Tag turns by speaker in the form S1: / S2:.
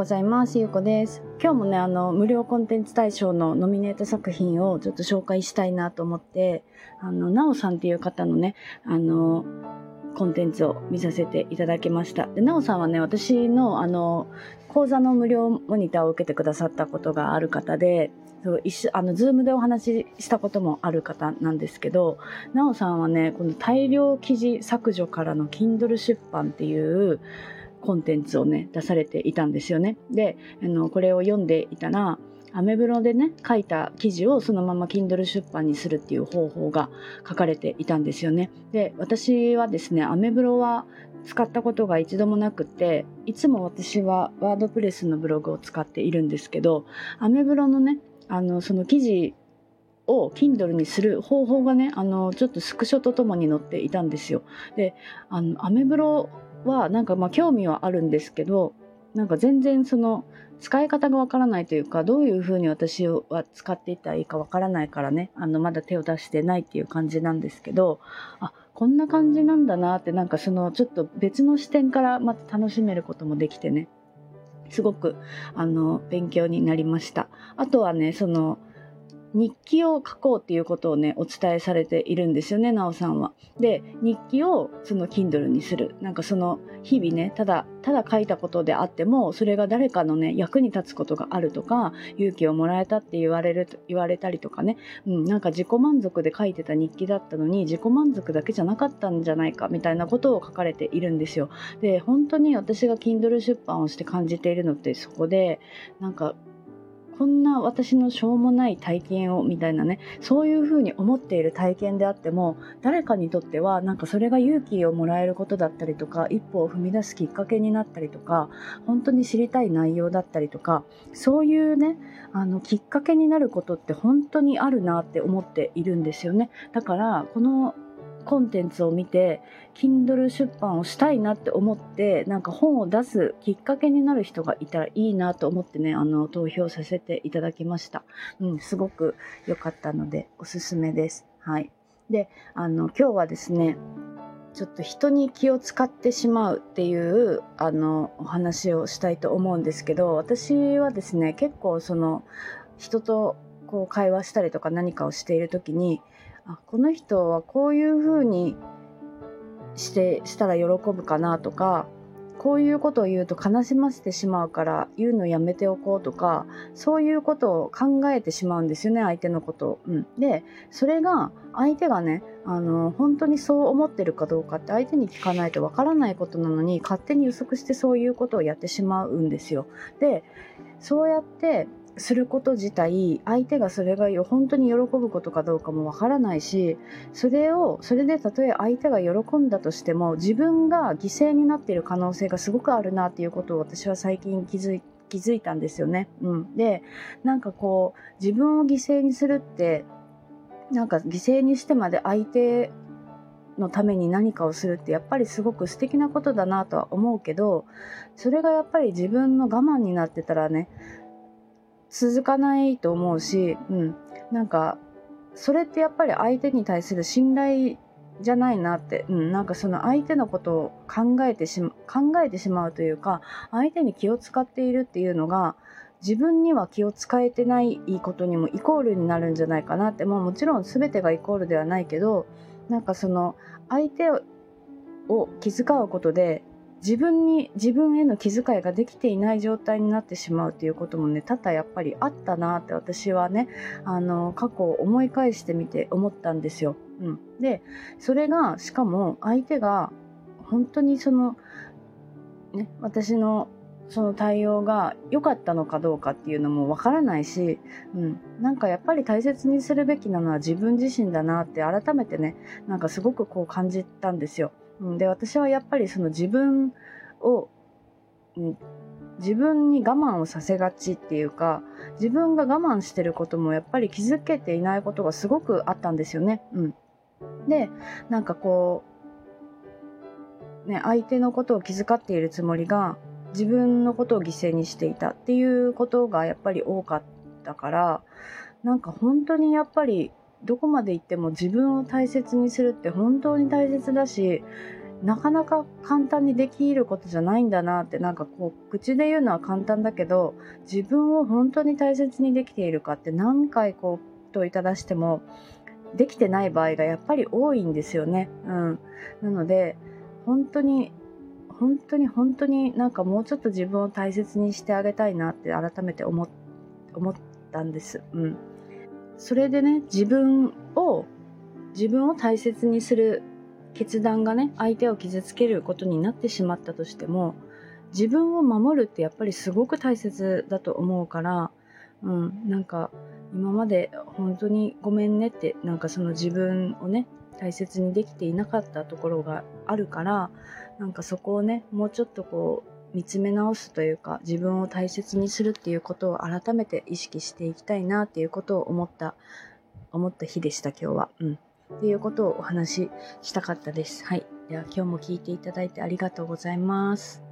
S1: ございます。ゆうこです。今日もね、あの、無料コンテンツ大賞のノミネート作品をちょっと紹介したいなと思って、あの、なおさんっていう方のね、あの、コンテンツを見させていただきました。で、なおさんはね、私の、あの、講座の無料モニターを受けてくださったことがある方で、そう一緒あのズームでお話ししたこともある方なんですけどなおさんはねこの大量記事削除からの Kindle 出版っていうコンテンツをね出されていたんですよね。であのこれを読んでいたらアメブロでね書いた記事をそのまま Kindle 出版にするっていう方法が書かれていたんですよね。で私はですねアメブロは使ったことが一度もなくていつも私はワードプレスのブログを使っているんですけどアメブロのねあのその記事を Kindle にする方法がねあのちょっとスクショとともに載っていたんですよ。であのアメブロはなんかまあ興味はあるんですけどなんか全然その使い方がわからないというかどういうふうに私は使っていったらいいかわからないからねあのまだ手を出してないっていう感じなんですけどあこんな感じなんだなってなんかそのちょっと別の視点からまた楽しめることもできてねすごくあの勉強になりました。あとはねその日記を書こうっていうことをねお伝えされているんですよねなおさんは。で日記をその Kindle にするなんかその日々ねただただ書いたことであってもそれが誰かのね役に立つことがあるとか勇気をもらえたって言われる言われたりとかね、うん、なんか自己満足で書いてた日記だったのに自己満足だけじゃなかったんじゃないかみたいなことを書かれているんですよ。で本当に私が Kindle 出版をして感じているのってそこでなんかこんな私のしょうもない体験をみたいなねそういうふうに思っている体験であっても誰かにとってはなんかそれが勇気をもらえることだったりとか一歩を踏み出すきっかけになったりとか本当に知りたい内容だったりとかそういうねあのきっかけになることって本当にあるなって思っているんですよね。だからこのコンテンツを見て Kindle 出版をしたいなって思ってなんか本を出すきっかけになる人がいたらいいなと思ってねあの投票させていただきました、うん、すごく良かったのでおすすめです。はい。であの今日はですねちょっと人に気を使ってしまうっていうあのお話をしたいと思うんですけど私はですね結構その人とこう会話したりとか何かをしている時にあこの人はこういうふうにしてしたら喜ぶかなとかこういうことを言うと悲しませてしまうから言うのやめておこうとかそういうことを考えてしまうんですよね相手のことを。うん、でそれが相手がねあの本当にそう思ってるかどうかって相手に聞かないとわからないことなのに勝手に予測してそういうことをやってしまうんですよ。でそうやってすること自体相手がそれが本当に喜ぶことかどうかもわからないしそれをそれでたとえ相手が喜んだとしても自分が犠牲になっている可能性がすごくあるなっていうことを私は最近気づい気づいたんですよね。うん、でなんかこう自分を犠牲にするってなんか犠牲にしてまで相手のために何かをするってやっぱりすごく素敵なことだなとは思うけどそれがやっぱり自分の我慢になってたらね続かないと思うし、うん、なんかそれってやっぱり相手に対する信頼じゃないなって、うん、なんかその相手のことを考えてしま考えてしまうというか相手に気を使っているっていうのが自分には気を使えてないことにもイコールになるんじゃないかなって、まあ、もちろん全てがイコールではないけどなんかその相手を気遣うことで自分に自分への気遣いができていない状態になってしまうということもね多々やっぱりあったなって私はねあの過去を思い返してみて思ったんですよ。うん、でそれがしかも相手が本当にその、ね、私のその対応が良かったのかどうかっていうのもわからないし、うん、なんかやっぱり大切にするべきなのは自分自身だなって改めてねなんかすごくこう感じたんですよ。で私はやっぱりその自分を、うん、自分に我慢をさせがちっていうか自分が我慢してることもやっぱり気づけていないことがすごくあったんですよね。うん、でなんかこうね相手のことを気遣っているつもりが自分のことを犠牲にしていたっていうことがやっぱり多かったからなんか本当にやっぱりどこまで行っても自分を大切にするって本当に大切だしなかなか簡単にできることじゃないんだなってなんかこう口で言うのは簡単だけど自分を本当に大切にできているかって何回こう問いただしてもできてない場合がやっぱり多いんですよね。うん、なので本当に本当に本当になんかもうちょっと自分を大切にしてあげたいなって改めて思思ったんです。うん、それでね自分を自分を大切にする決断がね相手を傷つけることになってしまったとしても自分を守るってやっぱりすごく大切だと思うから、うん、なんか今まで本当にごめんねってなんかその自分をね大切にできていなかったところがあるからなんかそこをねもうちょっとこう見つめ直すというか自分を大切にするっていうことを改めて意識していきたいなっていうことを思った思った日でした今日は。うんっていうことをお話ししたかったです。はい。では今日も聞いていただいてありがとうございます。